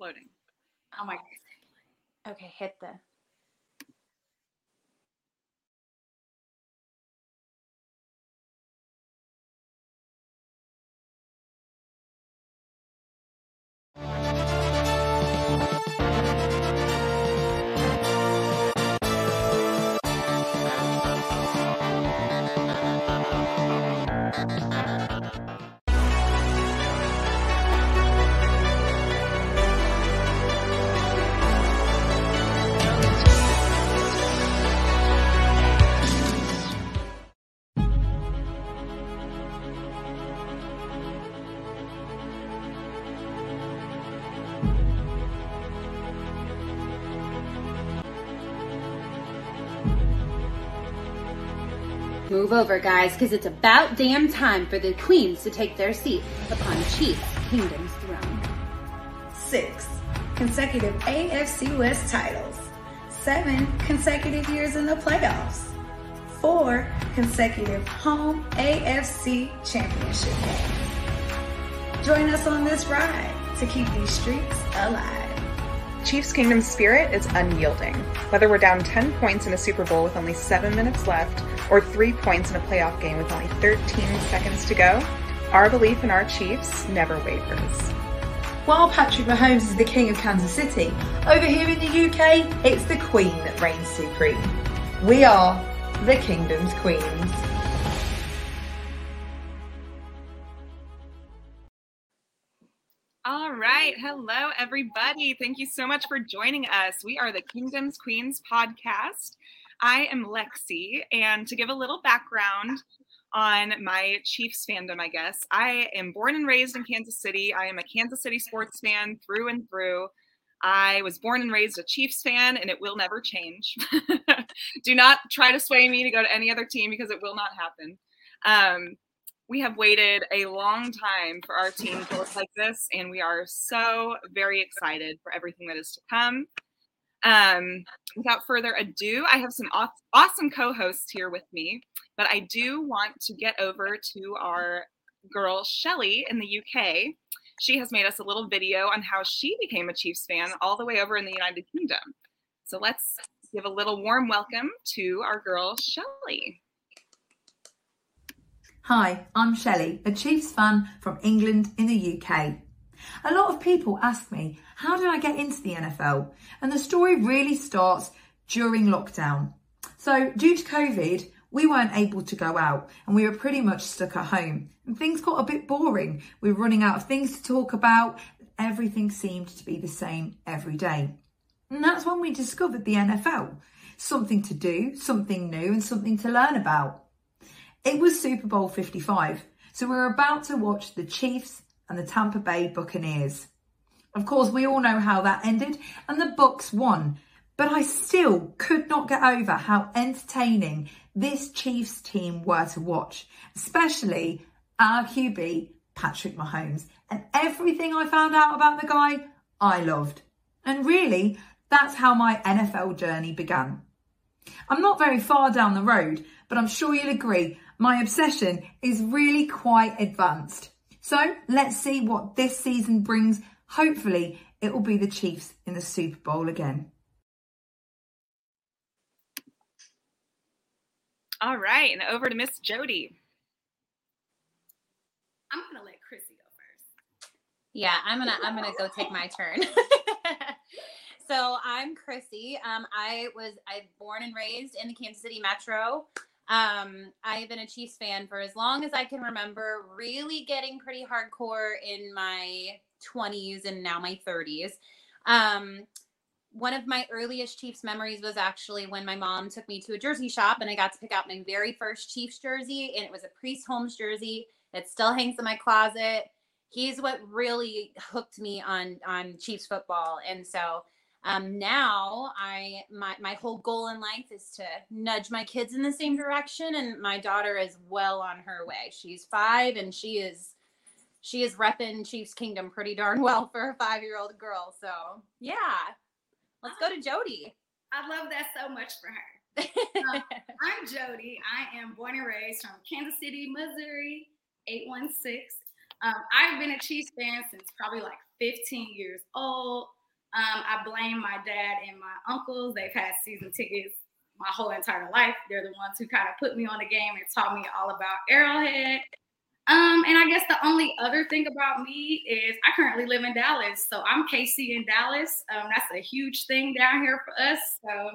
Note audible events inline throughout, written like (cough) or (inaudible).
loading. Oh my. god. Okay, hit the. Move over, guys, because it's about damn time for the queens to take their seat upon Chiefs Kingdom's throne. Six consecutive AFC West titles. Seven consecutive years in the playoffs. Four consecutive home AFC championship games. Join us on this ride to keep these streaks alive. Chiefs Kingdom spirit is unyielding. Whether we're down 10 points in a Super Bowl with only 7 minutes left, or 3 points in a playoff game with only 13 seconds to go, our belief in our Chiefs never wavers. While Patrick Mahomes is the king of Kansas City, over here in the UK, it's the Queen that reigns supreme. We are the Kingdom's Queens. All right. Hello, everybody. Thank you so much for joining us. We are the Kingdom's Queens podcast. I am Lexi, and to give a little background on my Chiefs fandom, I guess, I am born and raised in Kansas City. I am a Kansas City sports fan through and through. I was born and raised a Chiefs fan, and it will never change. (laughs) Do not try to sway me to go to any other team because it will not happen. Um, we have waited a long time for our team to look like this, and we are so very excited for everything that is to come. Um, without further ado, I have some aw- awesome co hosts here with me, but I do want to get over to our girl, Shelly, in the UK. She has made us a little video on how she became a Chiefs fan all the way over in the United Kingdom. So let's give a little warm welcome to our girl, Shelly. Hi, I'm Shelley, a Chiefs fan from England in the UK. A lot of people ask me, how did I get into the NFL? And the story really starts during lockdown. So, due to COVID, we weren't able to go out and we were pretty much stuck at home. And things got a bit boring. We were running out of things to talk about. Everything seemed to be the same every day. And that's when we discovered the NFL. Something to do, something new, and something to learn about. It was Super Bowl 55, so we were about to watch the Chiefs and the Tampa Bay Buccaneers. Of course, we all know how that ended, and the Bucs won. But I still could not get over how entertaining this Chiefs team were to watch, especially our QB, Patrick Mahomes. And everything I found out about the guy, I loved. And really, that's how my NFL journey began. I'm not very far down the road, but I'm sure you'll agree my obsession is really quite advanced. So let's see what this season brings. Hopefully, it will be the Chiefs in the Super Bowl again. All right, and over to Miss Jody. I'm gonna let Chrissy go first. Yeah, I'm gonna I'm gonna go take my turn. (laughs) so I'm Chrissy. Um, I was I born and raised in the Kansas City metro. Um, I've been a Chiefs fan for as long as I can remember, really getting pretty hardcore in my 20s and now my 30s. Um, one of my earliest Chiefs memories was actually when my mom took me to a jersey shop and I got to pick out my very first Chiefs jersey, and it was a Priest Holmes jersey that still hangs in my closet. He's what really hooked me on on Chiefs football, and so um, now I my my whole goal in life is to nudge my kids in the same direction, and my daughter is well on her way. She's five, and she is she is repping Chiefs Kingdom pretty darn (laughs) well for a five year old girl. So yeah, let's go to Jody. I love that so much for her. (laughs) Um, I'm Jody. I am born and raised from Kansas City, Missouri, 816. Um, I've been a Chiefs fan since probably like 15 years old. Um, I blame my dad and my uncles. They've had season tickets my whole entire life. They're the ones who kind of put me on the game and taught me all about Arrowhead. Um, and I guess the only other thing about me is I currently live in Dallas. So I'm KC in Dallas. Um, that's a huge thing down here for us. So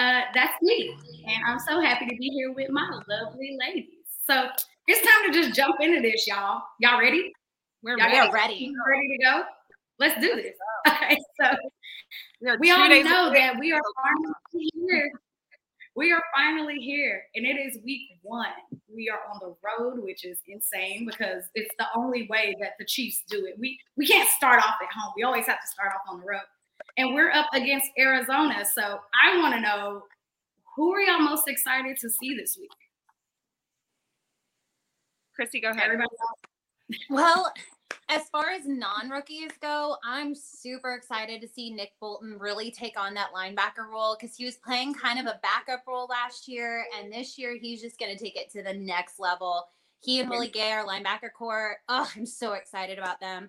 uh, that's me. And I'm so happy to be here with my lovely ladies. So it's time to just jump into this, y'all. Y'all ready? We're y'all ready. ready. Ready to go? Let's do this. (laughs) Okay, so we all know that we are finally here. We are finally here, and it is week one. We are on the road, which is insane because it's the only way that the Chiefs do it. We we can't start off at home. We always have to start off on the road, and we're up against Arizona. So I want to know who are y'all most excited to see this week? Chrissy, go ahead. Everybody well, as far as non-rookies go, I'm super excited to see Nick Bolton really take on that linebacker role because he was playing kind of a backup role last year, and this year he's just going to take it to the next level. He and Willie Gay, are linebacker corps. Oh, I'm so excited about them.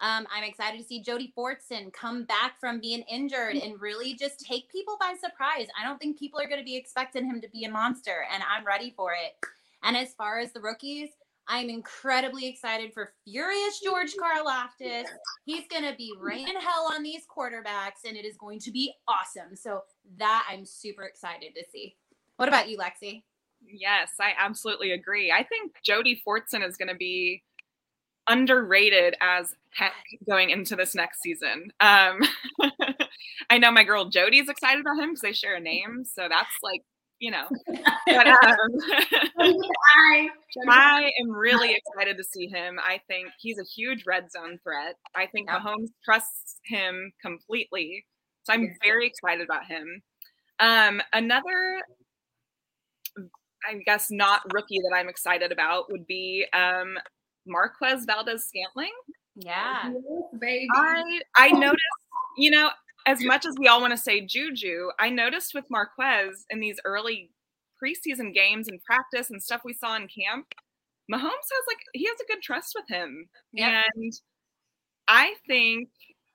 Um, I'm excited to see Jody Fortson come back from being injured and really just take people by surprise. I don't think people are going to be expecting him to be a monster, and I'm ready for it. And as far as the rookies, I'm incredibly excited for Furious George Karlaftis. He's going to be (laughs) raining hell on these quarterbacks, and it is going to be awesome. So that I'm super excited to see. What about you, Lexi? Yes, I absolutely agree. I think Jody Fortson is going to be underrated as heck going into this next season. Um, (laughs) I know my girl Jody's excited about him because they share a name, so that's like you know. But, (laughs) um, (laughs) (laughs) I am really excited to see him. I think he's a huge red zone threat. I think yep. Mahomes trusts him completely. So I'm very excited about him. Um, another, I guess, not rookie that I'm excited about would be um, Marquez Valdes Scantling. Yeah. Baby. I I noticed, you know, as much as we all want to say Juju, I noticed with Marquez in these early preseason games and practice and stuff we saw in camp, Mahomes has like he has a good trust with him. Yep. And I think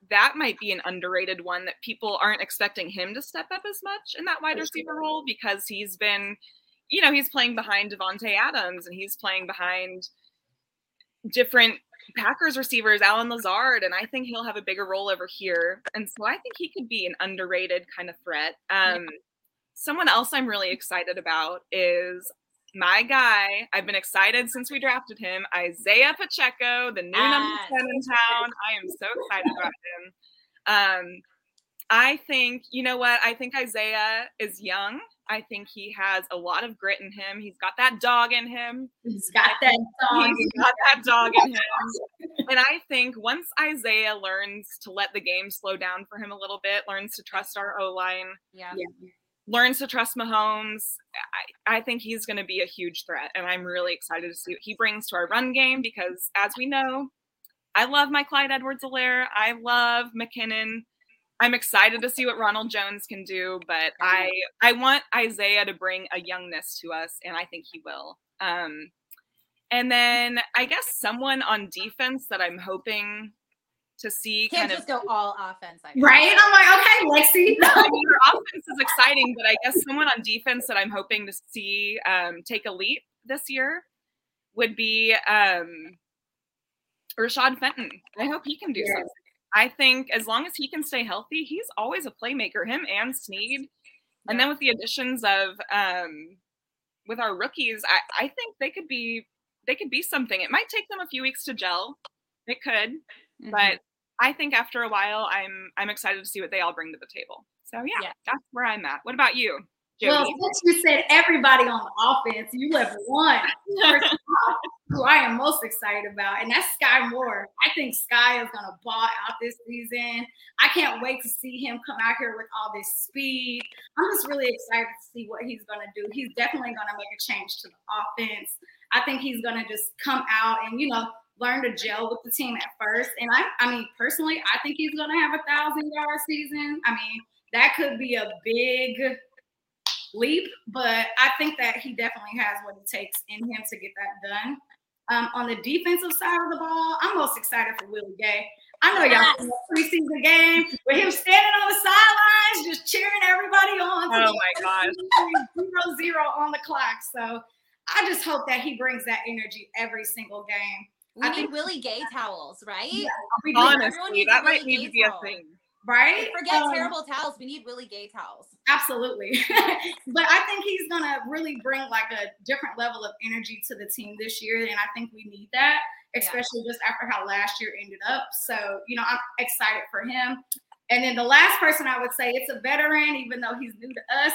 that might be an underrated one that people aren't expecting him to step up as much in that wide receiver role because he's been, you know, he's playing behind Davante Adams and he's playing behind different Packers receivers, Allen Lazard, and I think he'll have a bigger role over here. And so I think he could be an underrated kind of threat. Um, someone else I'm really excited about is my guy. I've been excited since we drafted him, Isaiah Pacheco, the new number 10 in town. I am so excited about him. Um, I think, you know what? I think Isaiah is young. I think he has a lot of grit in him. He's got that dog in him. He's got that dog. He's got that dog in him. (laughs) and I think once Isaiah learns to let the game slow down for him a little bit, learns to trust our O line, yeah. yeah. learns to trust Mahomes, I, I think he's going to be a huge threat. And I'm really excited to see what he brings to our run game because, as we know, I love my Clyde Edwards-Helaire. I love McKinnon. I'm excited to see what Ronald Jones can do, but I I want Isaiah to bring a youngness to us, and I think he will. Um, and then I guess someone on defense that I'm hoping to see Can't kind just of go all offense, right? I'm like, okay, Lexi. (laughs) I mean, your offense is exciting, but I guess someone on defense that I'm hoping to see um, take a leap this year would be um, Rashad Fenton. I hope he can do something. I think as long as he can stay healthy, he's always a playmaker. Him and Sneed, and then with the additions of um, with our rookies, I, I think they could be they could be something. It might take them a few weeks to gel. It could, mm-hmm. but I think after a while, I'm I'm excited to see what they all bring to the table. So yeah, yeah. that's where I'm at. What about you? Jody. Well, since you said everybody on the offense, you left (laughs) one who I am most excited about, and that's Sky Moore. I think Sky is going to ball out this season. I can't wait to see him come out here with all this speed. I'm just really excited to see what he's going to do. He's definitely going to make a change to the offense. I think he's going to just come out and, you know, learn to gel with the team at first. And I, I mean, personally, I think he's going to have a thousand yard season. I mean, that could be a big leap, but I think that he definitely has what it takes in him to get that done. Um, on the defensive side of the ball, I'm most excited for Willie Gay. I know y'all seen the preseason game with him standing on the sidelines, just cheering everybody on. Oh my gosh. Zero zero on the clock. So I just hope that he brings that energy every single game. We I need think- Willie Gay towels, right? Yeah, we Honestly, that a might Willie need to be a towel. thing. Right? Forget Um, terrible towels. We need Willie Gay towels. Absolutely. (laughs) but I think he's going to really bring like a different level of energy to the team this year. And I think we need that, especially just after how last year ended up. So, you know, I'm excited for him. And then the last person I would say, it's a veteran, even though he's new to us.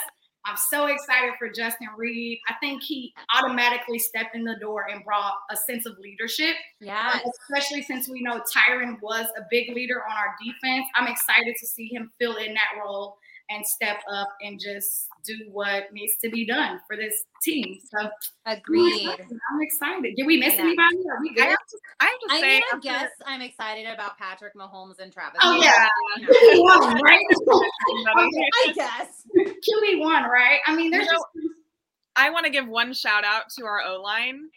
I'm so excited for Justin Reid. I think he automatically stepped in the door and brought a sense of leadership. Yeah. Um, especially since we know Tyrann was a big leader on our defense. I'm excited to see him fill in that role and step up and just do what needs to be done for this team. So Agreed. I'm excited. Did we miss Yeah. anybody? Are we I good? have to, I have to I say, mean, I after- guess I'm excited about Patrick Mahomes and Travis. Oh, Kelce. yeah. You know, QB1, right? I guess. QB1, right? I mean, there's You know, just I want to give one shout out to our O line,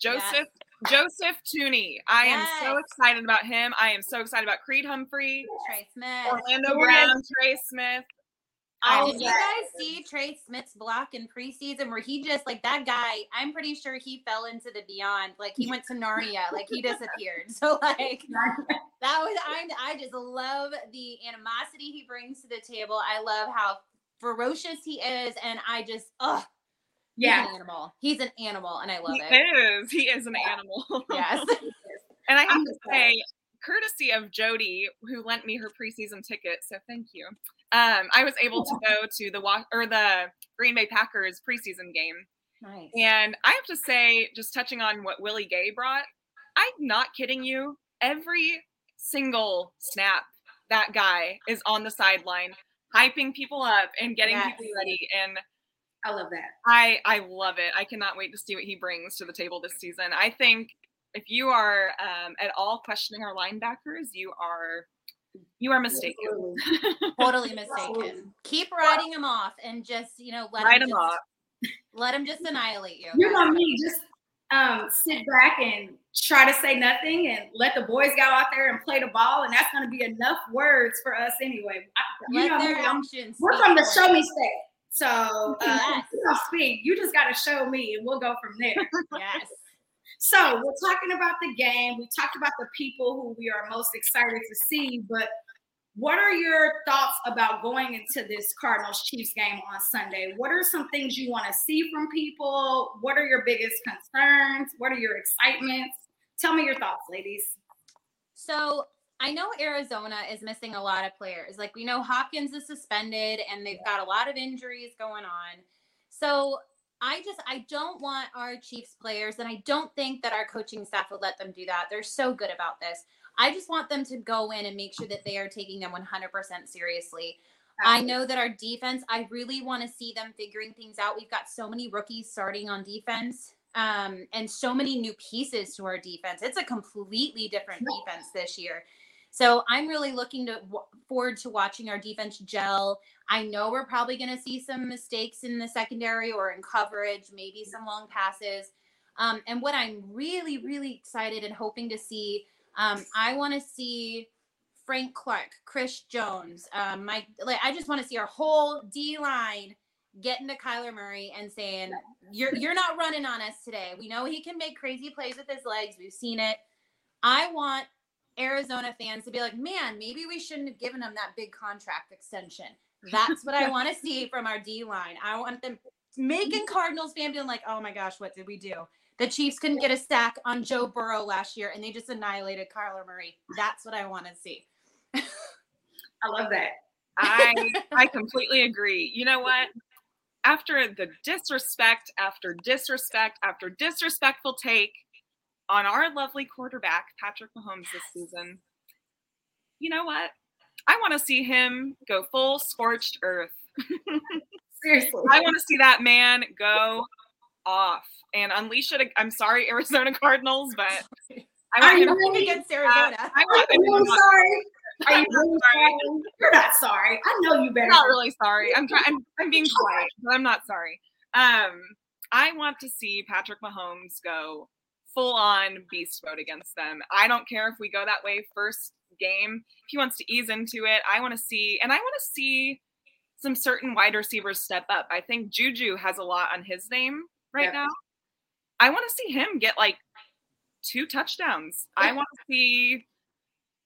Joseph Joseph Thuney. I am so excited about him. I am so excited about Creed Humphrey, Trey Smith. Orlando Yes. Brown, Trey Smith. Oh, Did you guys see Trey Smith's block in preseason where he just like that guy? I'm pretty sure he fell into the beyond. Like he went to Narnia, like he disappeared. (laughs) So like that was I I just love the animosity he brings to the table. I love how ferocious he is, and I just. He's yeah. an animal. He's an animal, and I love it. He it. is. He is an animal. (laughs) Yes. (laughs) And I have I'm to say, courtesy of Jody, who lent me her preseason ticket, so thank you. Um, I was able to go to the Wa- or the Green Bay Packers preseason game, Nice. and I have to say, just touching on what Willie Gay brought, I'm not kidding you. Every single snap, that guy is on the sideline, hyping people up and getting Yes. people ready, and I love that. I I love it. I cannot wait to see what he brings to the table this season. I think if you are um, at all questioning our linebackers, you are you are mistaken. totally (laughs) mistaken. Keep riding him off and just you know let Write him him just, off. (laughs) let him just annihilate you. You know me, just um, sit back and try to say nothing and let the boys go out there and play the ball, and that's going to be enough words for us anyway. I, you Let know their me, actions. we're speak from the show me state. So uh, Yes. you don't speak. You just got to show me, and we'll go from there. (laughs) Yes. So we're talking about the game. We talked about the people who we are most excited to see. But what are your thoughts about going into this Cardinals Chiefs game on Sunday? What are some things you want to see from people? What are your biggest concerns? What are your excitements? Tell me your thoughts, ladies. So I know Arizona is missing a lot of players. Like we know Hopkins is suspended and they've got a lot of injuries going on. So I just I don't want our Chiefs players and I don't think that our coaching staff would let them do that. They're so good about this. I just want them to go in and make sure that they are taking them 100% seriously. I know that our defense, I really want to see them figuring things out. We've got so many rookies starting on defense um, and so many new pieces to our defense. It's a completely different defense this year. So I'm really looking to w- forward to watching our defense gel. I know we're probably going to see some mistakes in the secondary or in coverage, maybe some long passes. Um, and what I'm really, really excited and hoping to see, um, I want to see Frank Clark, Chris Jones, um, Mike. Like, I just want to see our whole D line getting to Kyler Murray and saying, "You're you're not running on us today. We know he can make crazy plays with his legs. We've seen it. I want Arizona fans to be like, man, maybe we shouldn't have given them that big contract extension. (laughs) That's what I want to see from our D line. I want them making mm-hmm. Cardinals fan being like, oh my gosh, what did we do? The Chiefs couldn't get a sack on Joe Burrow last year, and they just annihilated Kyler Murray. That's what I want to see. I love that. I (laughs) I completely agree. You know what? After the disrespect after disrespect after disrespectful take on our lovely quarterback Patrick Mahomes this season, you know what? I want to see him go full scorched earth. (laughs) Seriously. I want to see that man go off and unleash it. I'm sorry, Arizona (laughs) Cardinals, but I Are want you him to really against Arizona. I want, I'm sorry. Are you I'm not really sorry. You're not sorry. I know you better. I'm not really sorry. I'm trying. I'm, I'm being quiet, but I'm not sorry. Um, I want to see Patrick Mahomes go full on beast mode against them. I don't care if we go that way first game. If he wants to ease into it, I want to see, and I want to see some certain wide receivers step up. I think Juju has a lot on his name right Yeah. now. I want to see him get like two touchdowns. I want to see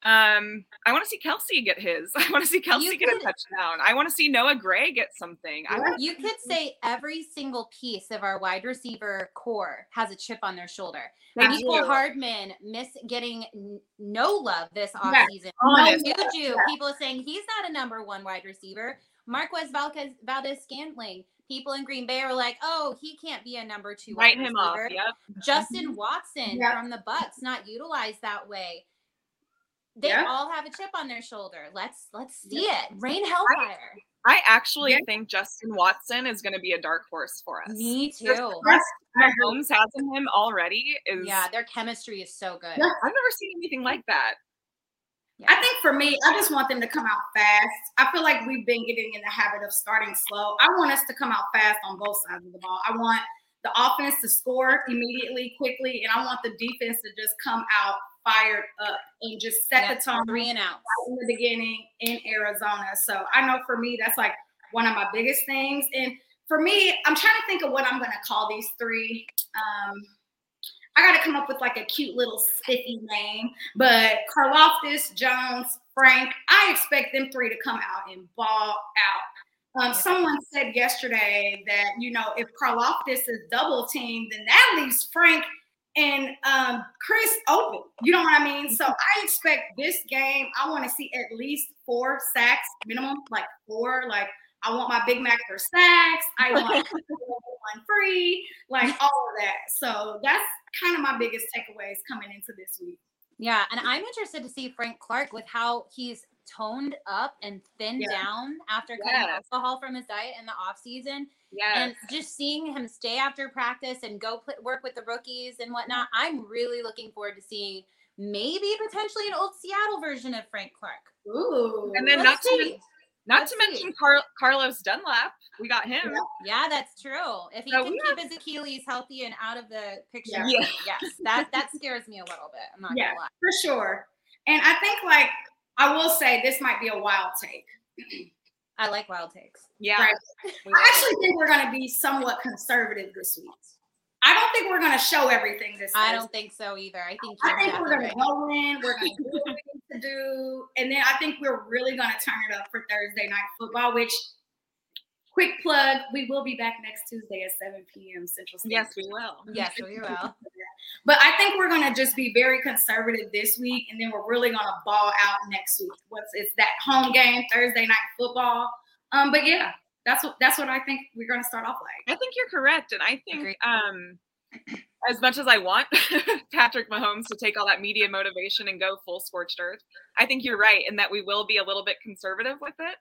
um I want to see Kelce get his. (laughs) I want to see Kelce You get a touchdown. I want to see Noah Gray get something. You could say every single piece of our wide receiver corps has a chip on their shoulder. Do. Hardman miss getting n- no love this offseason. Honest. Juju, people saying he's not a number one wide receiver. Marquez Valdes, Valdes Scantling, people in Green Bay are like, oh, he can't be a number two write wide him off. receiver. Yep. Justin Watson Yeah. from the Bucs not utilized that way. They Yeah. all have a chip on their shoulder. Let's let's see it. Rain hellfire. I actually Yeah. think Justin Watson is going to be a dark horse for us. Me too. the trust Mahomes has in him already is. Yeah, their chemistry is so good. Yeah. I've never seen anything like that. Yeah. I think for me, I just want them to come out fast. I feel like we've been getting in the habit of starting slow. I want us to come out fast on both sides of the ball. I want the offense to score immediately, quickly, and I want the defense to just come out fired up and just set the tone three and out. in the beginning in Arizona. So I know for me, that's like one of my biggest things. And for me, I'm trying to think of what I'm going to call these three. Um, I got to come up with like a cute little spiffy name. But Karlaftis, Jones, Frank, I expect them three to come out and ball out. Um, someone said yesterday that you know if Karlaftis is double teamed, then that leaves Frank and um, Chris open. You know what I mean? So I expect this game. I want to see at least four sacks minimum, like four. Like I want my Big Mac for sacks. I want (laughs) one free, like all of that. So that's kind of my biggest takeaways coming into this week. Yeah, and I'm interested to see Frank Clark with how he's toned up and thinned Yeah. down after cutting Yes. alcohol from his diet in the off season, Yes. and just seeing him stay after practice and go pl- work with the rookies and whatnot. Mm-hmm. I'm really looking forward to seeing maybe potentially an old Seattle version of Frank Clark. Ooh. And then Let's not to, see. men- not Let's to mention Car- Carlos Dunlap. We got him. Yeah, that's true. If he So can we keep his Achilles healthy and out of the picture, Yeah. Yeah. yes, that that scares me a little bit. I'm not Yeah. gonna lie. for sure. And I think like I will say this might be a wild take. I like wild takes. Yeah. Right. I actually think we're going to be somewhat conservative this week. I don't think we're going to show everything this. Week. I Thursday. don't think so either. I think I think we're going to go in. We're going to do what we need to do, and then I think we're really going to turn it up for Thursday night football. Which, quick plug, we will be back next Tuesday at 7 p.m. Central Standard. Yes, we will. Yes, we will. (laughs) But I think we're gonna just be very conservative this week, and then we're really gonna ball out next week. Once it's that home game, Thursday night football. Um, but yeah, that's what that's what I think we're gonna start off like. I think you're correct. And I think um as much as I want (laughs) Patrick Mahomes to take all that media motivation and go full scorched earth, I think you're right in that we will be a little bit conservative with it.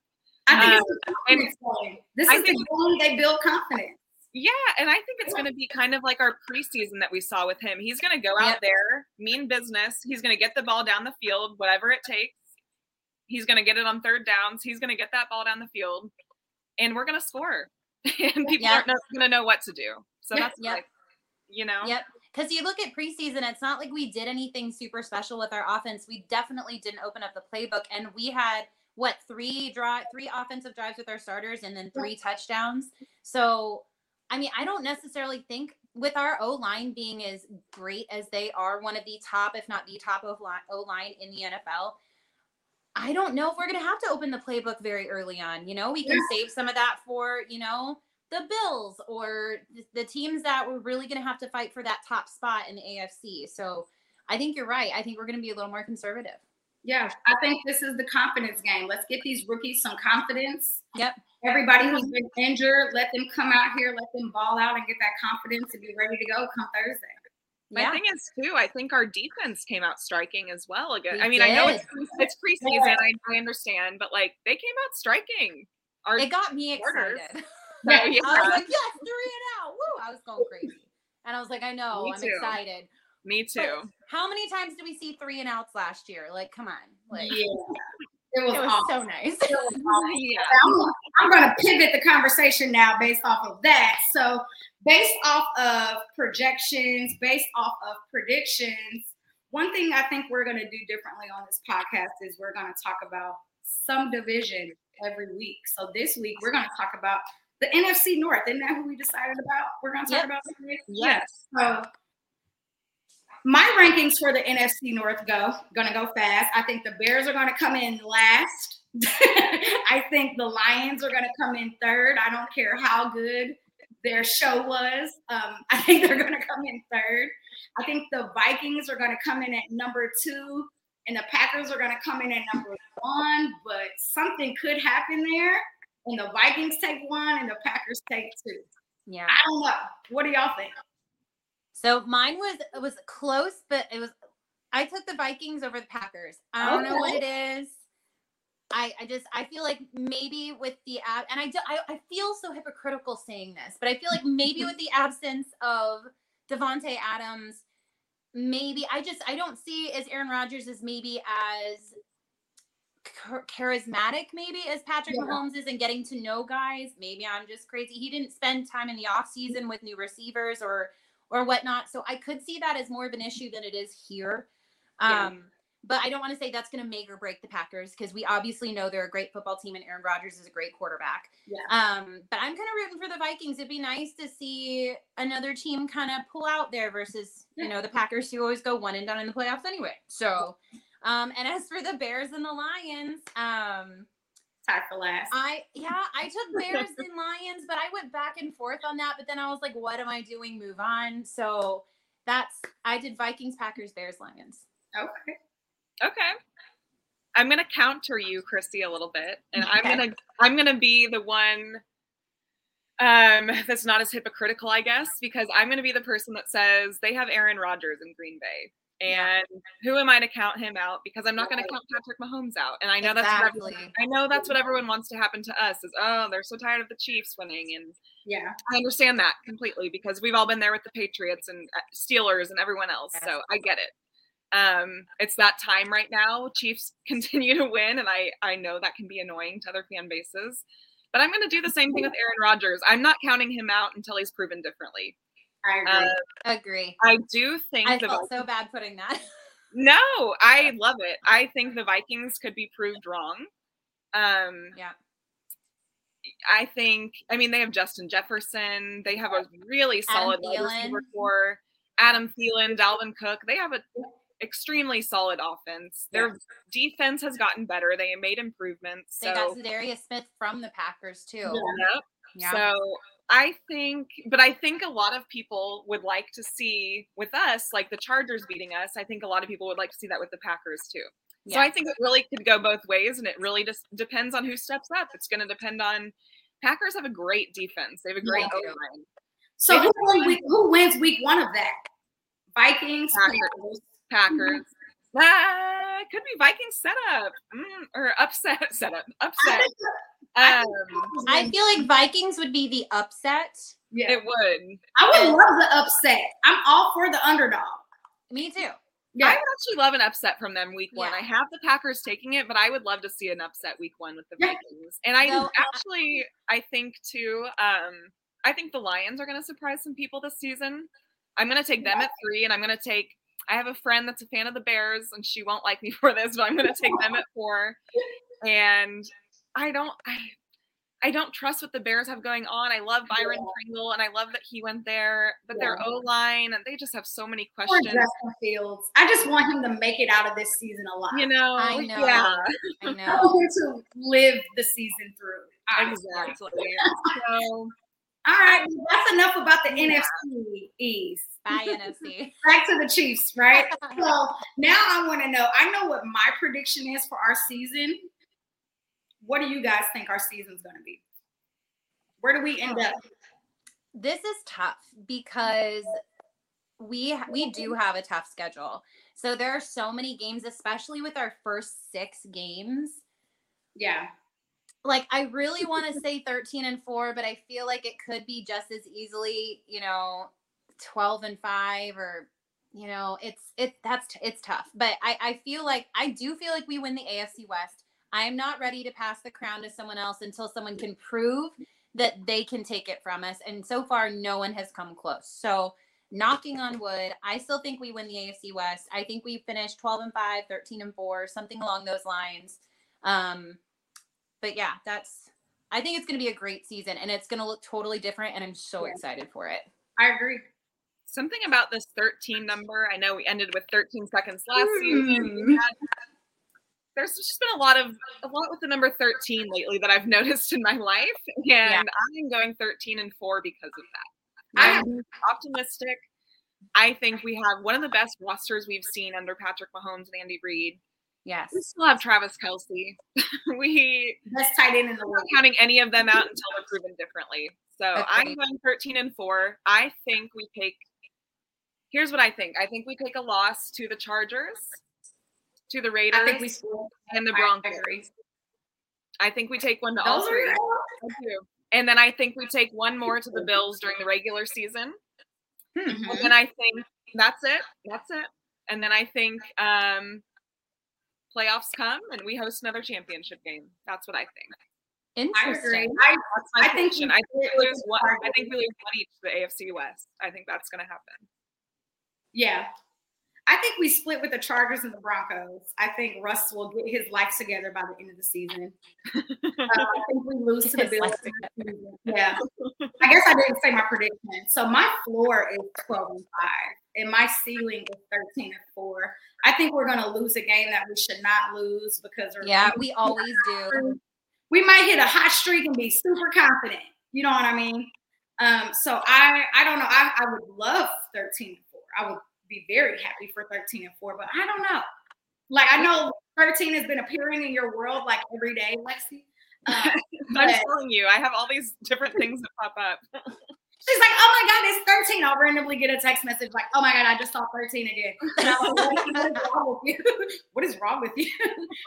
I think Um, it's a confidence game. This I is think- the game they build confidence. Yeah, and I think it's going to be kind of like our preseason that we saw with him. He's going to go out Yep. there, mean business. He's going to get the ball down the field, whatever it takes. He's going to get it on third downs. He's going to get that ball down the field, and we're going to score. (laughs) and people Yeah. aren't going to know what to do. So that's Yep. like, you know, Yep. Because you look at preseason, it's not like we did anything super special with our offense. We definitely didn't open up the playbook, and we had what three drive, three offensive drives with our starters, and then three touchdowns. So, I mean, I don't necessarily think with our O line being as great as they are, one of the top, if not the top of O line in the NFL. I don't know if we're going to have to open the playbook very early on. You know, we can save some of that for, you know, the Bills or the teams that were really going to have to fight for that top spot in the AFC. So I think you're right. I think we're going to be a little more conservative. Yeah, I think this is the confidence game. Let's get these rookies some confidence. Yep. Everybody who's been injured, let them come out here, let them ball out and get that confidence and be ready to go come Thursday. My Yeah. thing is too. I think our defense came out striking as well. Again, We I mean, I know it's pre- it's preseason. I, I understand, but like they came out striking. Our It got me Orders. excited. so, (laughs) Yeah. yeah, I was like, yes, three and out. Woo. I was going crazy. And I was like, I know, Me I'm too. excited. me too. How many times did we see three and outs last year? Like, come on. Like, yeah. It was, It was awesome. so nice. (laughs) Awesome. yeah. I'm, I'm going to pivot the conversation now based off of that. So, based off of projections, based off of predictions, one thing I think we're going to do differently on this podcast is we're going to talk about some division every week. So, this week we're going to talk about the NFC North. Isn't that who we decided about? We're going to talk Yep. about? Yes. So my rankings for the NFC North go gonna go fast. I think the Bears are gonna come in last. (laughs) I think the Lions are gonna come in third. I don't care how good their show was. Um, (laughs) I think they're gonna come in third. I think the Vikings are gonna come in at number two, and the Packers are gonna come in at number one. But something could happen there, and the Vikings take one, and the Packers take two. Yeah. I don't know. What do y'all think? So mine was it was close, but it was I took the Vikings over the Packers. I don't know what it is. I, I just I feel like maybe with the ab and I, do, I I feel so hypocritical saying this, but I feel like maybe mm-hmm. with the absence of Davante Adams, maybe I just I don't see as Aaron Rodgers as maybe as charismatic maybe as Patrick Yeah. Mahomes is and getting to know guys. Maybe I'm just crazy. He didn't spend time in the off season with new receivers or or whatnot. So I could see that as more of an issue than it is here. Yeah. Um, but I don't want to say that's going to make or break the Packers because we obviously know they're a great football team and Aaron Rodgers is a great quarterback. Yeah. Um, but I'm kind of rooting for the Vikings. It'd be nice to see another team kind of pull out there versus you know the Packers who always go one and done in the playoffs anyway. So, um, and as for the Bears and the Lions, um, Tied for last. I yeah, I took Bears (laughs) and Lions, but I went back and forth on that. But then I was like, what am I doing? Move on. So that's I did Vikings, Packers, Bears, Lions. okay. Okay. I'm gonna counter you, Christy, a little bit, and I'm gonna I'm gonna be the one um that's not as hypocritical, I guess, because I'm gonna be the person that says they have Aaron Rodgers in Green Bay. And who am I to count him out? Because I'm not going to count Patrick Mahomes out. And I know that's what everyone, I know that's what everyone wants to happen to us is oh they're so tired of the Chiefs winning and Yeah. I understand that completely because we've all been there with the Patriots and uh, Steelers and everyone else. So I get it. Um, it's that time right now. Chiefs (laughs) continue to win, and I I know that can be annoying to other fan bases. But I'm going to do the same thing with Aaron Rodgers. I'm not counting him out until he's proven differently. I agree. Uh, Agree. I do think I the felt so bad putting that. (laughs) no, I love it. I think the Vikings could be proved wrong. Um, yeah. I think, I mean, they have Justin Jefferson. They have a really solid wide receiver corps. Adam Thielen, Dalvin Cook. They have an extremely solid offense. Their defense has gotten better. They made improvements. They So, got Za'Darius Smith from the Packers too. Yep. Yeah. so I think, but I think a lot of people would like to see with us, like the Chargers beating us. I think a lot of people would like to see that with the Packers too. So I think it really could go both ways, and it really just depends on who steps up. It's going to depend on. Packers have a great defense. They have a great do. O-line. so who, won week, who wins week one of that? Vikings. Packers. Packers. Ah, could be Vikings setup mm, or upset (laughs) setup. Upset. (laughs) Um, I feel like Vikings would be the upset. Yeah. it would. I would love the upset. I'm all for the underdog. Me too. I Yeah. would actually love an upset from them week one. Yeah. I have the Packers taking it, but I would love to see an upset week one with the Yeah. Vikings. And I No, I- actually, I think too. Um, I think the Lions are going to surprise some people this season. I'm going to take them at three, and I'm going to take. I have a friend that's a fan of the Bears, and she won't like me (laughs) for this, but I'm going to take them at four. And I don't. I, I don't trust what the Bears have going on. I love Byron Yeah. Pringle, and I love that he went there. But their Yeah. O line, and they just have so many questions. Justin Fields. I just want him to make it out of this season alive. You know, I know. yeah, I I (laughs) know. want him to live the season through. exactly. (laughs) So All right, well, that's enough about the NFC East. Bye (laughs) NFC. Back to the Chiefs, right? So now I want to know. I know what my prediction is for our season. What do you guys think our season's going to be? Where do we end up? this is tough because we we do have a tough schedule. So there are so many games, especially with our first six games. Yeah, Like I really want to say 13 and 4, but I feel like it could be just as easily, you know, 12 and 5 or you know, it's it that's it's tough. But I I feel like I do feel like we win the AFC West. I'm not ready to pass the crown to someone else until someone can prove that they can take it from us. And so far, no one has come close. So, knocking on wood, I still think we win the AFC West. I think we finish 12 and 5, 13 and 4, something along those lines. Um, but yeah, that's, I think it's going to be a great season and it's going to look totally different. And I'm so excited for it. I agree. Something about this 13 number. I know we ended with 13 seconds last season. There's just been a lot of a lot with the number 13 lately that I've (laughs) noticed in my life, and I'm going 13 and four because of that. I'm optimistic. I think we have one of the best rosters we've seen under Patrick Mahomes and Andy Reid. Yes. We still have Travis Kelce. (laughs) we Best tight end in the world. not counting any of them out until they're proven differently. So I'm going 13 and 4. I think we take Here's what I think. I think we take a loss to the Chargers, to the Raiders, I think we and the Broncos. I think we take one to all three. are I do. And then I think we take one more to the Bills during the regular season. Hmm. Mhm. And then I think that's it. That's it. And then I think um playoffs come and we host another championship game. That's what I think. I agree. Interesting. I, I think I think we lose one. I think we lose one each to the AFC West. I think that's going to happen. yeah. I think we split with the Chargers and the Broncos. I think Russ will get his life together by the end of the season. Uh, I think we lose to the Bills. life in the season. Yeah. I guess I didn't say my prediction. So my floor is 12 and 5, and my ceiling is 13 and 4. I think we're going to lose a game that we should not lose because we're Yeah, we always do. we might hit a hot streak and be super confident. You know what I mean? Um, so I I don't know. I, I would love 13 and 4. I would be very happy for 13 and 4, but I don't know. Like I know 13 has been appearing in your world like every day, Lexi. (laughs) I'm telling you, I have all these different things that pop up. (laughs) she's like, oh my God, it's 13. I'll randomly get a text message like, oh my God, I just saw 13 again. And I'm like, what is wrong with you? (laughs) what is wrong with you?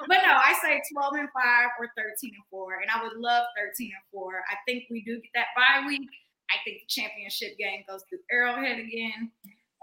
but no, I say 12 and 5 or 13 and 4. And I would love 13 and 4. I think we do get that bye week. I think the championship game goes through Arrowhead again.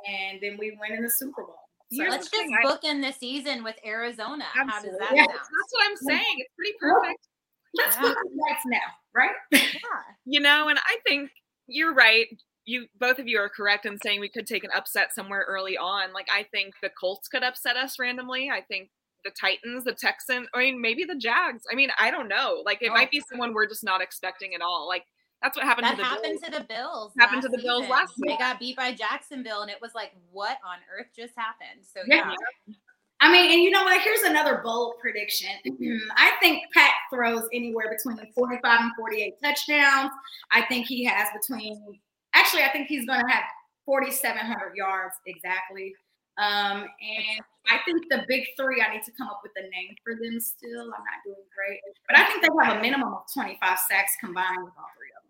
And then we win in the Super Bowl. So Let's just thing, I- bookend the season with Arizona. How does that Absolutely. sound? That's what I'm saying. It's pretty perfect. let's Yeah. look at now, right? Yeah. (laughs) You know, and I think you're right. You both of you are correct in saying we could take an upset somewhere early on. Like I think the Colts could upset us randomly. I think the Titans, the Texans, I mean maybe the Jags. I mean, I don't know. Like it Oh. might be someone we're just not expecting at all. Like that's what happened That to the happened Bills. to the Bills. Happened to last the Bills last last They got beat by Jacksonville, and it was like, what on earth just happened? So Yeah. yeah, I mean, and you know what? Here's another bold prediction. (clears throat) I think Pat throws anywhere between 45 and 48 touchdowns. I think he has between, actually, I think he's going to have 4,700 yards exactly. Um, and I think the big three, I need to come up with a name for them still. I'm not doing great. But I think they have a minimum of 25 sacks combined with all three of them.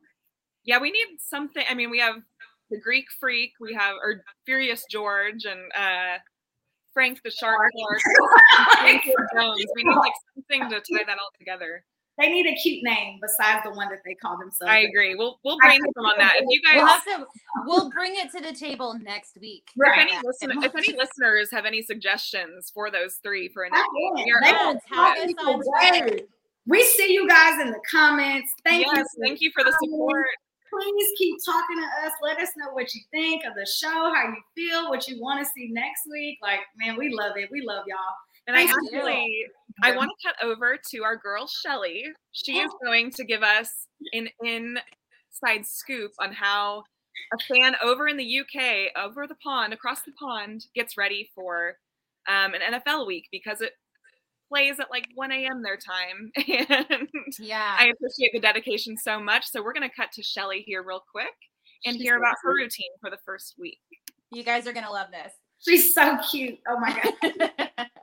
Yeah, we need something. I mean, we have the Greek Freak, we have or Furious George, and uh Frank the Shark Clark, (laughs) Jones. We need like something to tie that all together. They need a cute name besides the one that they call themselves. I agree. We'll we'll brainstorm on that. If you guys we'll have to. We'll bring it to the table next week. if Right. any listen, if any listeners have any suggestions for those three for a next Again, We are they open. will Tag talk us people on We see you guys in the comments. Thank yes, you. thank you for the support. Please keep talking to us. Let us know what you think of the show, how you feel, what you want to see next week. Like, man, we love it. We love y'all. And I actually I want to cut over to our girl Shelly. She is (gasps) going to give us an inside scoop on how a fan over in the UK, over the pond, across the pond, gets ready for um, an NFL week because it plays at like 1 a.m. their time. (laughs) And Yeah. I appreciate the dedication so much. So we're going to cut to Shelly here real quick and She's hear about her routine for the first week. you guys are gonna love this. She's so cute. Oh my God. (laughs)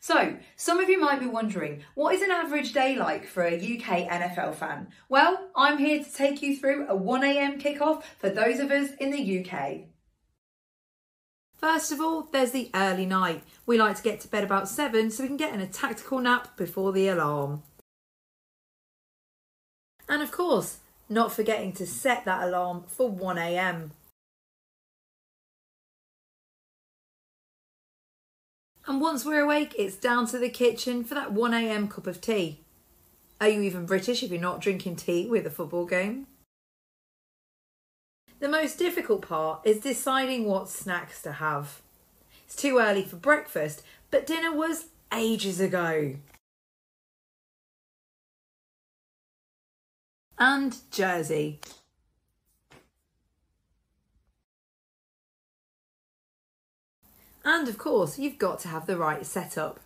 So, some of you might be wondering, what is an average day like for a UK NFL fan? Well, I'm here to take you through a 1am kickoff for those of us in the UK. First of all, there's the early night. We like to get to bed about 7 so we can get in a tactical nap before the alarm. And of course, not forgetting to set that alarm for 1am. And once we're awake, it's down to the kitchen for that 1am cup of tea. Are you even British if you're not drinking tea with a football game? The most difficult part is deciding what snacks to have. It's too early for breakfast, but dinner was ages ago. And Jersey. And of course, you've got to have the right setup.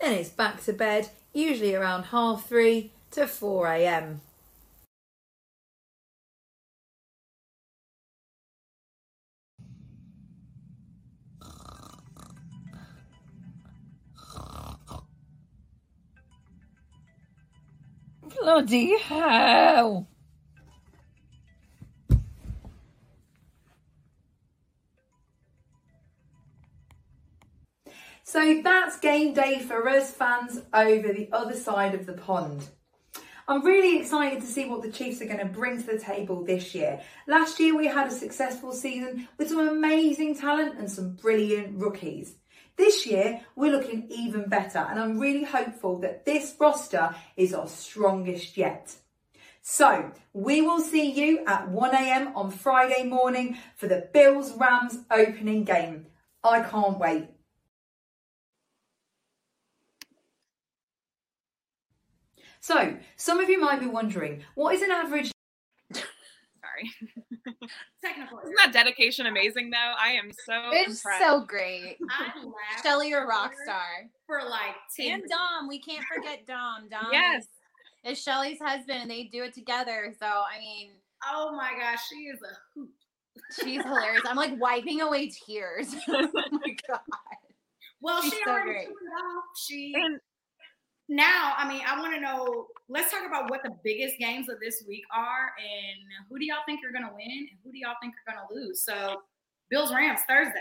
Then it's back to bed, usually around half three to 4 am. Bloody hell! So that's game day for us fans over the other side of the pond. I'm really excited to see what the Chiefs are going to bring to the table this year. Last year we had a successful season with some amazing talent and some brilliant rookies. This year we're looking even better and I'm really hopeful that this roster is our strongest yet. So we will see you at 1am on Friday morning for the Bills Rams opening game. I can't wait. So, some of you might be wondering, what is an average? (laughs) Sorry. (laughs) Technical. Isn't that dedication amazing though? I am so It's impressed. so great. I (laughs) Shelly, you're a rock star. for like 10 And Dom, we can't forget Dom. Dom Yes. is, is Shelly's husband, and they do it together. So I mean, Oh my gosh, she is a hoot. she's hilarious. I'm like wiping away tears. oh my god. Well, She's she so already great. threw it off. She And now, I mean, I want to know. Let's talk about what the biggest games of this week are, and who do y'all think are going to win, and who do y'all think are going to lose? So, Bills Rams Thursday.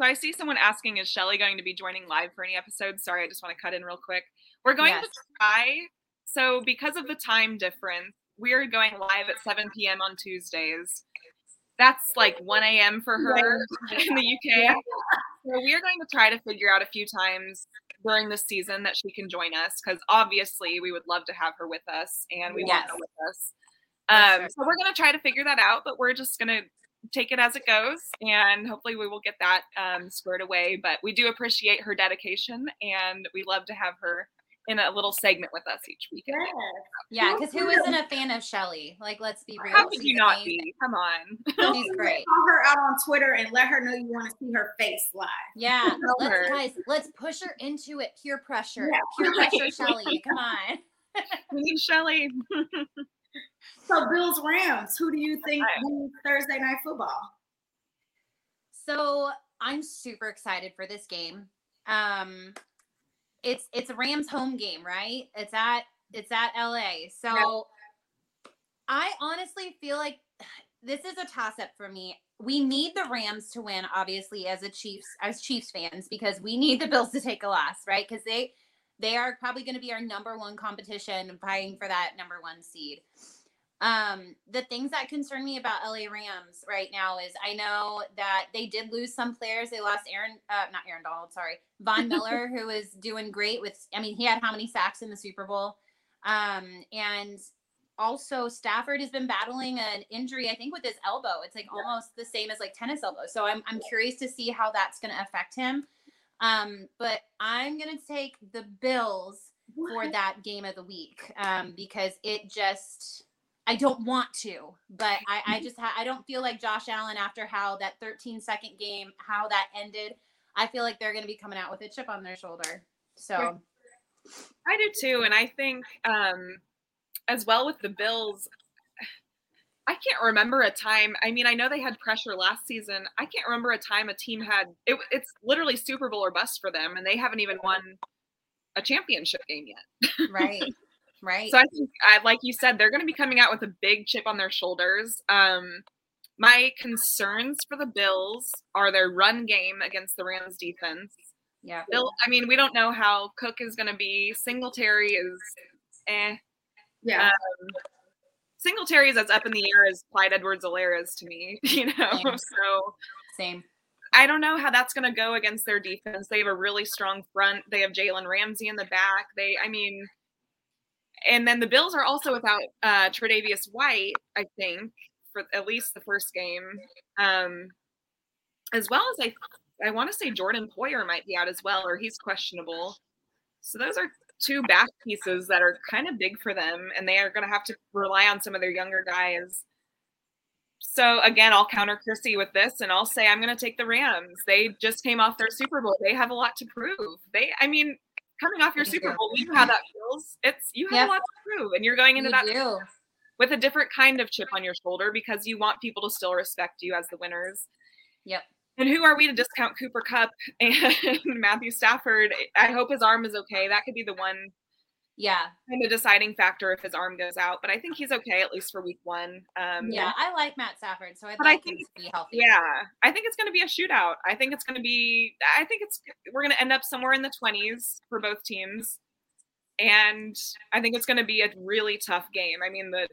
So I see someone asking, is Shelly going to be joining live for any episodes? Sorry, I just want to cut in real quick. We're going Yes. to try. So because of the time difference, we are going live at 7 p.m. on Tuesdays. That's like 1 a.m. for her (laughs) in the UK. So we are going to try to figure out a few times during the season that she can join us because obviously we would love to have her with us and we want Yes. her with us. Um, sure. So we're going to try to figure that out, but we're just going to take it as it goes and hopefully we will get that um, squared away. But we do appreciate her dedication and we love to have her in a little segment with us each weekend. Yeah, because who isn't a fan of Shelly? Like, let's be real. How could She's you not amazing. be? Come on. She's great. Call her out on Twitter and let her know you want to see her face live. Yeah, let's her. guys, let's push her into it. Peer pressure. Yeah. Peer (laughs) pressure, Shelly. Come on. (laughs) We need Shelly. (laughs) So, Bills Rams. Who do you think Right. wins Thursday night football? So I'm super excited for this game. Um, it's it's a Rams home game, right? It's at it's at LA. So I honestly feel like (sighs) this is a toss up for me. We need the Rams to win, obviously, as a Chiefs as Chiefs fans, because we need the Bills to take a loss, right? Because they they are probably going to be our number one competition, fighting for that number one seed. Um, the things that concern me about LA Rams right now is I know that they did lose some players. They lost Aaron, uh, not Aaron Donald, sorry, Von (laughs) Miller, who was doing great with. I mean, he had how many sacks in the Super Bowl? Um, and also Stafford has been battling an injury, I think, with his elbow. It's like almost the same as like tennis elbow. So I'm I'm curious to see how that's going to affect him. Um, but I'm going to take the Bills for that game of the week um, because it just I don't want to, but I, I just ha- I don't feel like Josh Allen after how that 13 second game how that ended. I feel like they're going to be coming out with a chip on their shoulder. So I do too, and I think um, as well with the Bills. I can't remember a time. I mean, I know they had pressure last season. I can't remember a time a team had it, it's literally Super Bowl or bust for them, and they haven't even won a championship game yet. right, (laughs) right. So I think, I, like you said, they're going to be coming out with a big chip on their shoulders. Um, my concerns for the Bills are their run game against the Rams defense. yeah, Bill, I mean, we don't know how Cook is going to be. Singletary is eh. Yeah. Um, Singletary is as up in the air as Clyde Edwards-Helaire is to me, (laughs) you know. Same. So Same. I don't know how that's going to go against their defense. They have a really strong front. They have Jalen Ramsey in the back. They, I mean, and then the Bills are also without uh, Tre'Davious White, I think, for at least the first game, um, as well as I, I want to say Jordan Poyer might be out as well, or he's questionable. So those are two back pieces that are kind of big for them, and they are going to have to rely on some of their younger guys. So again, I'll counter Chrissy with this, and I'll say I'm going to take the Rams. They just came off their Super Bowl. They have a lot to prove. They, I mean, coming off your Super. Bowl, you know how that feels. It's you have Yep. a lot to prove, and you're going into You that do. with a different kind of chip on your shoulder because you want people to still respect you as the winners. Yep. And who are we to discount Cooper Kupp (laughs) and Matthew Stafford? I hope his arm is okay. That could be the one Yeah. kind of deciding factor if his arm goes out. But I think he's okay at least for week one. Um, Yeah. I like Matt Stafford, so I like him think- to be healthy. Yeah, I think it's going to be a shootout. I think it's going to be. I think it's we're going to end up somewhere in the twenties for both teams, and I think it's going to be a really tough game. I mean, the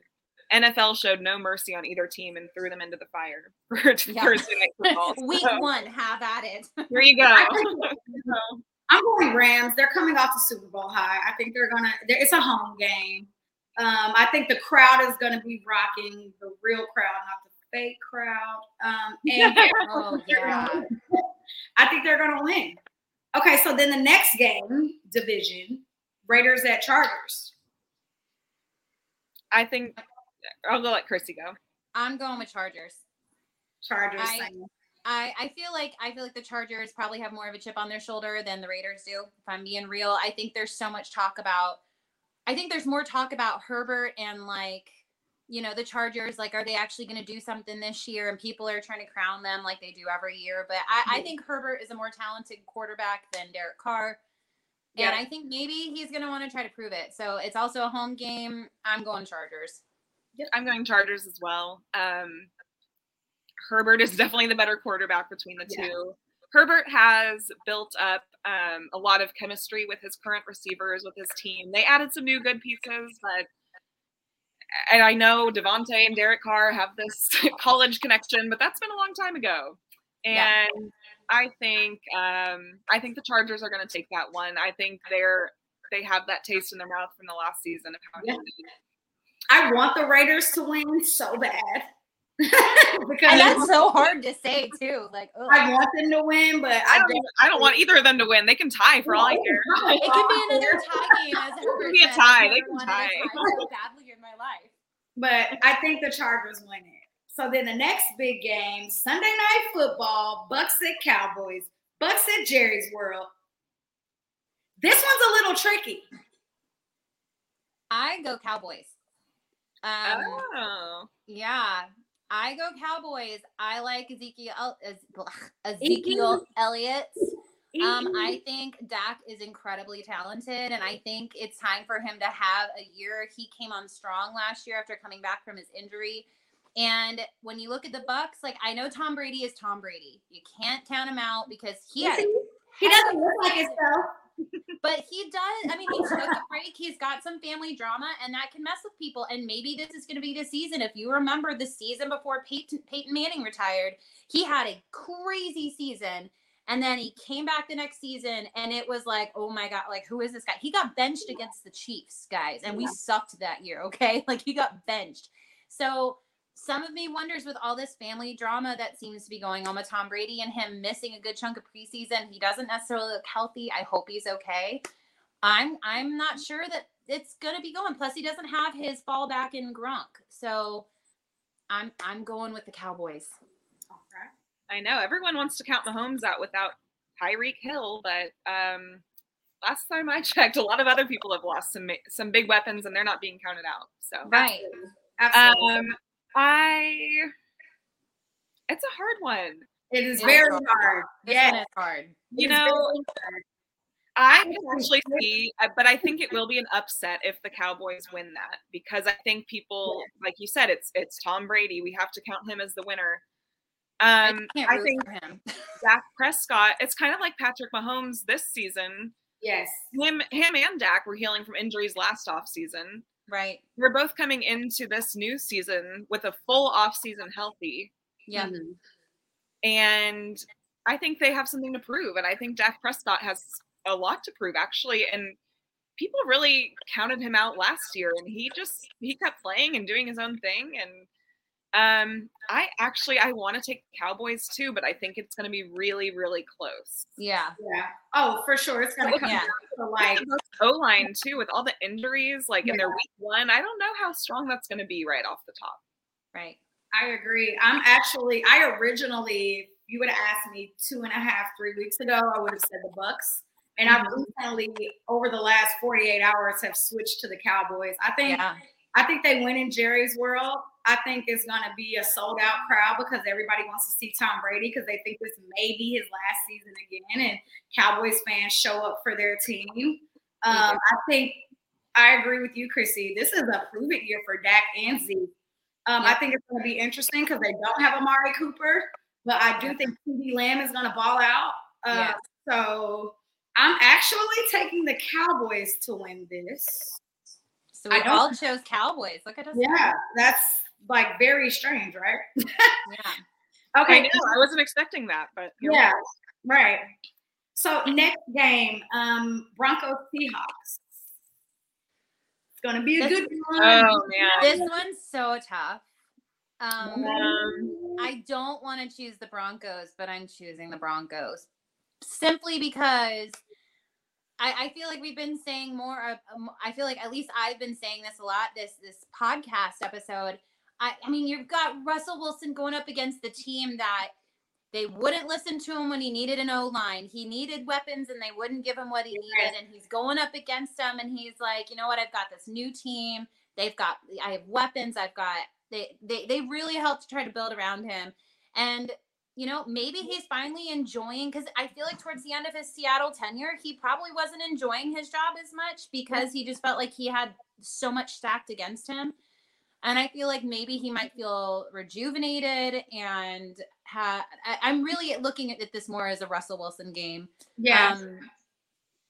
NFL showed no mercy on either team and threw them into the fire (laughs) for Yeah. Thursday night (laughs) football. Week one, have at it. There you (laughs) go. I think- I'm going Rams. They're coming off the Super Bowl high. I think they're gonna. they're- It's a home game. Um, I think the crowd is gonna be rocking the real crowd, not the fake crowd. Um, and (laughs) oh yeah. I think they're gonna win. Okay, so then the next game, division, Raiders at Chargers. I think I'll go let Chrissy go. I'm going with Chargers. Chargers. I- same. I, I feel like I feel like the Chargers probably have more of a chip on their shoulder than the Raiders do. If I'm being real, I think there's so much talk about. I think there's more talk about Herbert and like, you know, the Chargers. Like, are they actually going to do something this year? And people are trying to crown them like they do every year. But I, I think Herbert is a more talented quarterback than Derek Carr. And Yeah. I think maybe he's going to want to try to prove it. So it's also a home game. I'm going Chargers. Yeah, I'm going Chargers as well. Um, Herbert is definitely the better quarterback between the Yeah. two. Herbert has built up um, a lot of chemistry with his current receivers, with his team. They added some new good pieces, but and I know Davante and Derek Carr have this (laughs) college connection, but that's been a long time ago. And Yeah. I think um, I think the Chargers are going to take that one. I think they're they have that taste in their mouth from the last season of how Yeah. good they did. I want the Raiders to win so bad (laughs) because And that's so hard to say too. Like, ugh. I want them to win, but I I don't, I don't want either of them to win. They can tie for all I care. (laughs) It could be another tie game. As Herbert be a tie. They can wanted tie. so badly in my life. But I think the Chargers win it. So then the next big game, Sunday night football, Bucs at Cowboys, Bucs at Jerry's World. This one's a little tricky. I go Cowboys. Um, oh. yeah, I go Cowboys. I like Ezekiel Ez- Ezekiel Elliott. Um, I think Dak is incredibly talented, and I think it's time for him to have a year. He came on strong last year after coming back from his injury. And when you look at the Bucs, like I know Tom Brady is Tom Brady. You can't count him out because he he doesn't look like himself. But he does. I mean, he took a break. He's got some family drama, and that can mess with people. And maybe this is going to be the season. If you remember the season before Peyton, Peyton Manning retired, he had a crazy season. And then he came back the next season, and it was like, oh my God, like, who is this guy? He got benched against the Chiefs, guys. And we sucked that year, okay? (laughs) Like, he got benched. So, some of me wonders with all this family drama that seems to be going on with Tom Brady and him missing a good chunk of preseason. He doesn't necessarily look healthy. I hope he's okay. I'm I'm not sure that it's gonna be going. Plus, he doesn't have his fallback in Gronk, so I'm I'm going with the Cowboys. I know everyone wants to count Mahomes out without Tyreek Hill, but um, last time I (laughs) checked, a lot of other people have lost some some big weapons, and they're not being counted out. So, Right. Absolutely. um, I it's a hard one. it is It's very hard. hard. This Yeah. one is hard. You It's know, hard. I can actually see, but I think it will be an upset if the Cowboys win that because I think people, like you said, it's it's Tom Brady. We have to count him as the winner. Um, can't I think him. (laughs) Dak Prescott. It's kind of like Patrick Mahomes this season. Yes. him him and Dak were healing from injuries last offseason. Right. We're both coming into this new season with a full off season healthy. Yeah. Mhm. And I think they have something to prove. And I think Dak Prescott has a lot to prove, actually. And people really counted him out last year. And he just, he kept playing and doing his own thing. And um, I actually, I want to take Cowboys too, but I think it's going to be really, really close. Yeah. Yeah. Oh, for sure. It's gonna come Yeah. down to like O line too, with all the injuries, like in their week one. I don't know how strong that's going to be right off the top. Right. I agree. I'm actually I originally you would have asked me two and a half, three weeks ago, I would have said the Bucs. And I've recently, over the last 48 hours, have switched to the Cowboys. I think Yeah. I think they win in Jerry's world. I think it's going to be a sold out crowd because everybody wants to see Tom Brady because they think this may be his last season again, and Cowboys fans show up for their team. Um, I think I agree with you, Chrissy. This is a prove it year for Dak and Zeke. Um, I think it's going to be interesting because they don't have Amari Cooper, but I do think CeeDee Lamb is going to ball out. Uh, Yeah. So I'm actually taking the Cowboys to win this. So we I don't- all chose Cowboys. Look at us. Yeah, that's like very strange, right? Yeah. (laughs) I Okay. know, I wasn't expecting that, but Yeah, are. right. So next game, um, Broncos Seahawks. It's gonna be a This- good one. Oh man. This one's so tough. Um, Um, I don't want to choose the Broncos, but I'm choosing the Broncos simply because I, I feel like we've been saying more. Of, um, I feel like at least I've been saying this a lot. This this podcast episode. I, I mean, you've got Russell Wilson going up against the team that they wouldn't listen to him when he needed an O line. He needed weapons, and they wouldn't give him what he needed. And he's going up against them, and he's like, you know what? I've got this new team. They've got. I have weapons. I've got. They they they really helped to try to build around him, and you know maybe he's finally enjoying because I feel like towards the end of his Seattle tenure, he probably wasn't enjoying his job as much because he just felt like he had so much stacked against him. And I feel like maybe he might feel rejuvenated and ha- I, I'm really looking at this more as a Russell Wilson game. yeah, Um,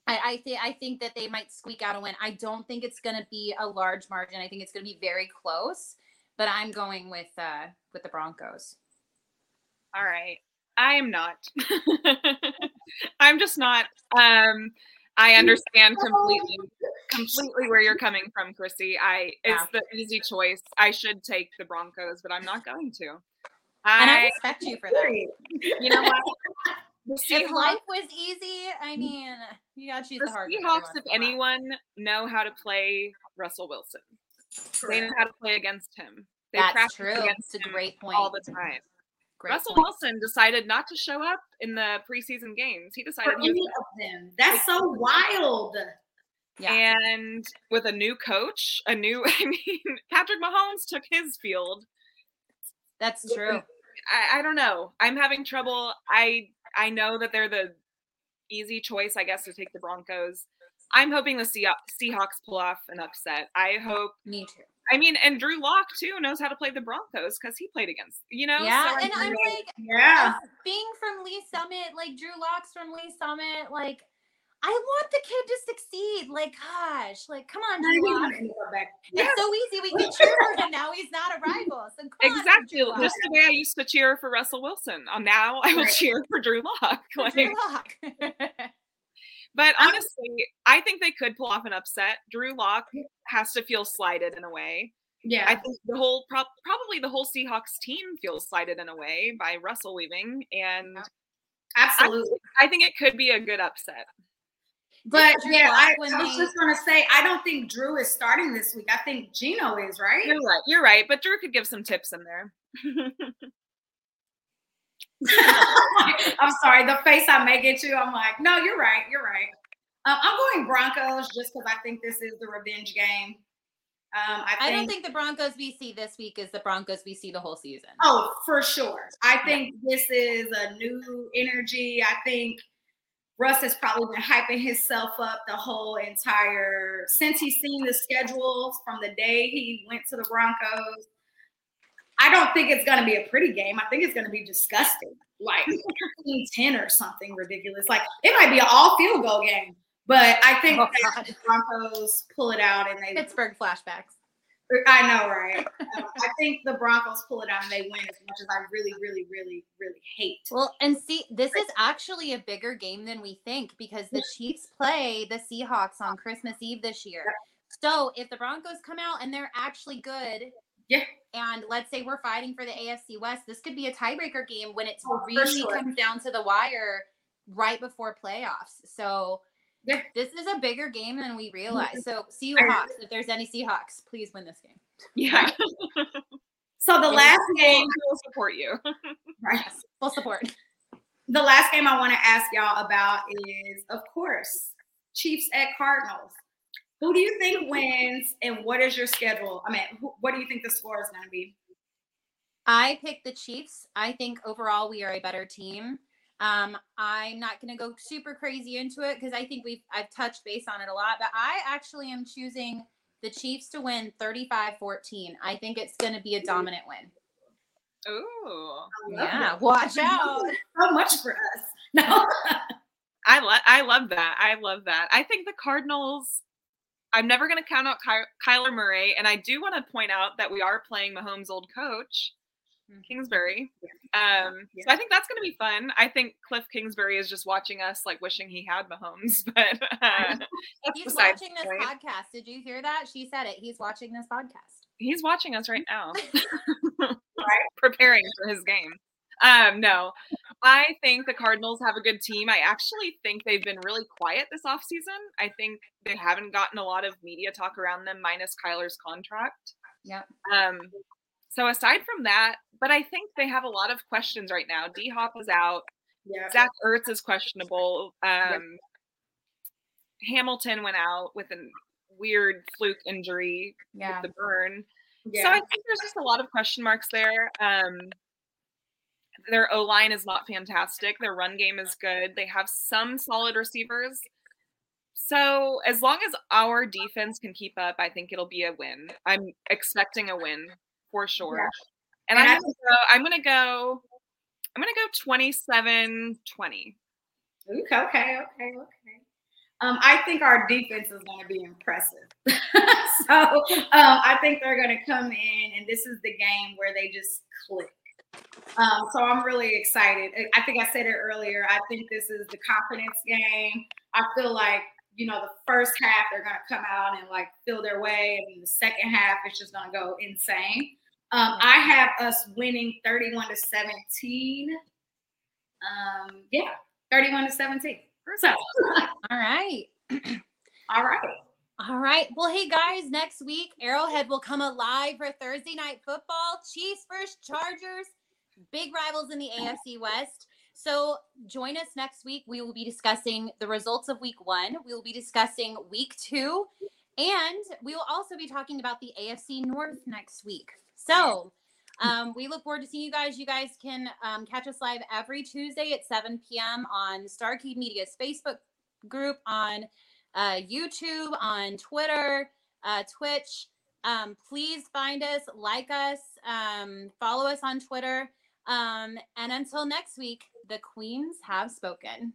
I, I think I think that they might squeak out a win. I don't think it's going to be a large margin. I think it's going to be very close. But I'm going with uh, with the Broncos. All right. I am not. (laughs) I'm just not. Um, I understand completely, completely where you're coming from, Chrissy. I it's the easy choice. I should take the Broncos, but I'm not going to. And I I, respect you for that. You know what? The (laughs) If life was easy, I mean, you got to choose the the hard Seahawks, if in a while. anyone, know how to play Russell Wilson. They know how to play against him. They That's practice true. against It's a great point. all the time. Great Russell point. Wilson decided not to show up in the preseason games. He For decided he any of them, that's so wild. Yeah. and with a new coach, a new (laughs) I mean, Patrick Mahomes took his field. That's true. I, I don't know. I'm having trouble. I I know that they're the easy choice, I guess, to take the Broncos. I'm hoping the Seah- Seahawks pull off an upset. I hope. Me too. I mean, and Drew Lock too knows how to play the Broncos because he played against. You know. Yeah, So and I'm like, Yeah. being from Lee Summit, like Drew Locks from Lee Summit, like I want the kid to succeed. Like, gosh, like come on, Drew Lock. Yeah. It's so easy. We can cheer for him now. He's not a rival. So Exactly, just the way I used to cheer for Russell Wilson. Uh, now I will Right. cheer for Drew Lock. Like, Drew Lock. (laughs) But honestly, I think they could pull off an upset. Drew Lock has to feel slighted in a way. Yeah. I think the whole prob probably the whole Seahawks team feels slighted in a way by Russell leaving, and absolutely. I think it could be a good upset. But Drew yeah, I, I was just gonna say I don't think Drew is starting this week. I think Geno is, right? You're right. You're right. But Drew could give some tips in there. (laughs) I'm sorry, the face I make at you, I'm like, no, you're right, you're right. Um, I'm going Broncos just because I think this is the revenge game. Um, I, think, I don't think the Broncos we see this week is the Broncos we see the whole season. Oh, for sure. I think this is a new energy. I think Russ has probably been hyping himself up the whole entire since he's seen the schedules from the day he went to the Broncos. I don't think it's going to be a pretty game. I think it's going to be disgusting, like (laughs) 10 or something ridiculous. Like it might be an all field goal game, But I think Oh, the Broncos pull it out and they Pittsburgh flashbacks. I know, right? Um, I think the Broncos pull it out and they win as much as I really, really, really, really hate. Well, and see, this is actually a bigger game than we think because the Chiefs play the Seahawks on Christmas Eve this year. So if the Broncos come out and they're actually good, Yeah. and let's say we're fighting for the AFC West, this could be a tiebreaker game when it Oh, really sure. comes down to the wire right before playoffs. So Yeah. this is a bigger game than we realize. So (laughs) I- Seahawks, if there's any Seahawks, please win this game. Yeah. (laughs) So the last game, we'll support you. (laughs) right? Yes, full support. The last game I want to ask y'all about is, of course, Chiefs at Cardinals. Who do you think wins, and what is your schedule? I mean, who, what do you think the score is going to be? I picked the Chiefs. I think overall we are a better team. Um, I'm not going to go super crazy into it because I think we've I've touched base on it a lot, but I actually am choosing the Chiefs to win 35-14. I think it's going to be a dominant win. Ooh. Yeah, that. watch (laughs) out. So much for us. (laughs) No. I love I love that. I love that. I think the Cardinals. I'm never going to count out Ky- Kyler Murray, and I do want to point out that we are playing Mahomes' old coach, Kingsbury. Um, so I think that's going to be fun. I think Cliff Kingsbury is just watching us, like wishing he had Mahomes, (laughs) but uh, (laughs) He's watching this point. podcast. Did you hear that? She said it. He's watching this podcast. He's watching us right (laughs) now, preparing for his game. Um, no, I think the Cardinals have a good team. I actually think they've been really quiet this offseason. I think they haven't gotten a lot of media talk around them, minus Kyler's contract. Yeah. Um, so aside from that, but I think they have a lot of questions right now. D Hop is out. Yeah. Zach Ertz is questionable. Um, Hamilton went out with a weird fluke injury Yeah. with the burn. Yeah. So I think there's just a lot of question marks there. Um, their O line is not fantastic. Their run game is good. They have some solid receivers. So as long as our defense can keep up, I think it'll be a win. I'm expecting a win for sure. Yeah. And, And I I'm gonna go. I'm gonna go. I'm gonna go 27-20. Okay, okay, okay, okay. Um, I think our defense is going to be impressive. (laughs) so um, I think they're going to come in, and this is the game where they just click. Um, so I'm really excited. I- think I said it earlier. I think this is the confidence game. I feel like you know the first half they're going to come out and like feel their way, and the second half it's just going to go insane. Um, I have us winning 31 to 17. Um, yeah, 31 to 17. So, All right. (clears throat) all right. All right. Well, hey guys, next week Arrowhead will come alive for Thursday night football. Chiefs versus Chargers, big rivals in the AFC West. So join us next week. We will be discussing the results of week one. We will be discussing week two, and we will also be talking about the AFC North next week. So um, we look forward to seeing you guys. You guys can um, catch us live every Tuesday at 7 p.m. on Starkey Media's Facebook group, on uh, YouTube, on Twitter, uh, Twitch. Um, please find us, like us, um, follow us on Twitter. Um, and until next week, the queens have spoken.